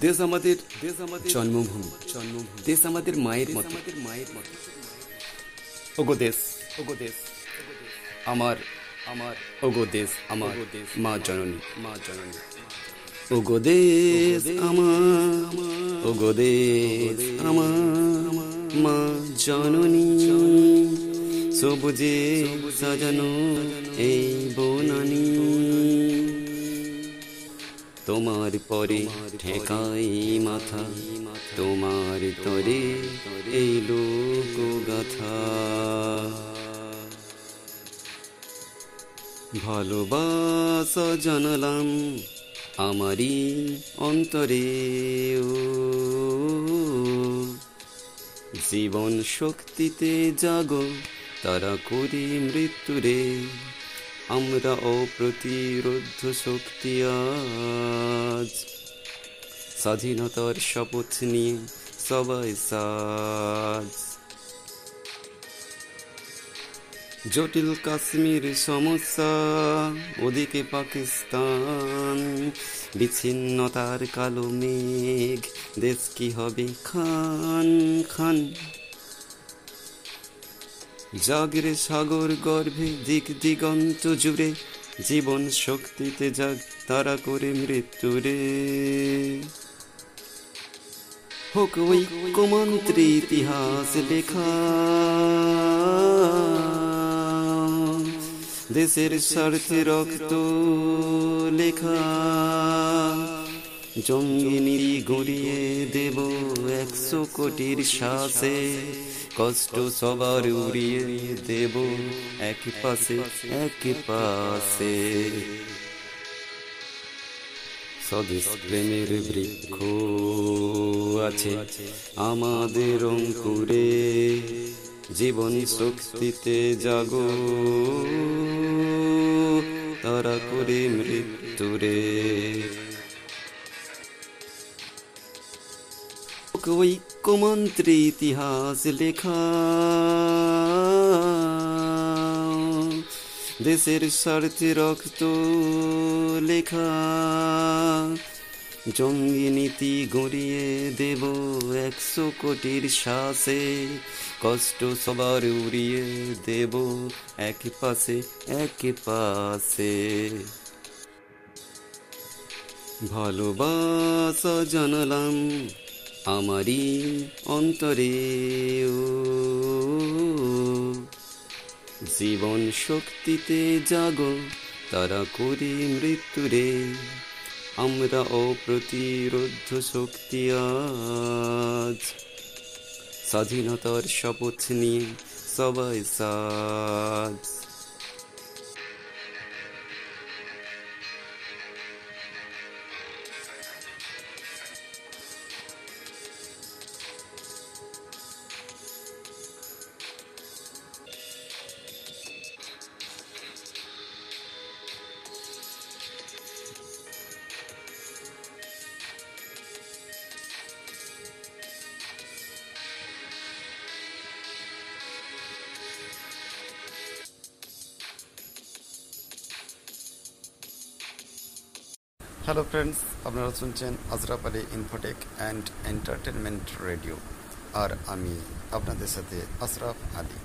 দেশ আমাদের দেশ আমাদের জন্মভূমি জন্মভূমি দেশ আমাদের মায়ের মতো। আমাদের মায়ের মতো ওগো দেশ ওগো দেশ, আমার আমার ওগো দেশ, আমার দেশ মা জননী মা জননী। ওগো দেশ আমার, ওগো দেশ আমার মা জননী। সবুজে সাজানো এই বনানী। তোমার পরে ঠেকাই মাথা, তোমার তরে এই লোক গাথা ভালোবাসা জানালাম আমারই অন্তরে জীবন শক্তিতে জাগো তারা করি মৃত্যুরে। আমরা অপ্রতিরোধ শক্তি আজ। স্বাধীনতার শপথ নিয়ে সবাই সাজ। জটিল কাশ্মীর সমস্যা, ওদিকে পাকিস্তান। বিচ্ছিন্নতার কালো মেঘ, দেশ কি হবে খান খান? জাগরে সাগর গর্ভে দিক দিগন্ত জুড়ে, জীবন শক্তিতে জাগ তারা করে মৃত্যুরে হোক ওই কুমন্ত্রী ইতিহাস লেখা। দেশের স্বার্থে রক্ত লেখা। জঙ্গিনী গড়িয়ে দেব একশো কোটির শ্বাসে কষ্ট সবার উড়িয়ে দেব এক পাশে এক পাশে। স্বদেশ প্রেমের বৃক্ষ আছে আমাদের অঙ্কুরে। জীবন শক্তিতে জাগো, তারা করে মৃত্যুরে। ঐক্যমন্ত্রী ইতিহাস লেখা দেশের স্বার্থে রক্ত লেখা জঙ্গি নীতি গড়িয়ে দেব একশো কোটির শ্বাসে কষ্ট সবার উড়িয়ে দেব এক পাশে এক পাশে ভালোবাসা জানালাম আমারই অন্তরে জীবন শক্তিতে জাগো, তারা করি মৃত্যুরে আমরা অপ্রতিরোধ শক্তি আজ। স্বাধীনতার শপথ নিয়ে সবাই সাজ। হ্যালো ফ্রেন্ডস আপনারা শুনছেন Azraf Ali infotech and entertainment radio আর আমি আপনাদের সাথে আশরাফ আলী।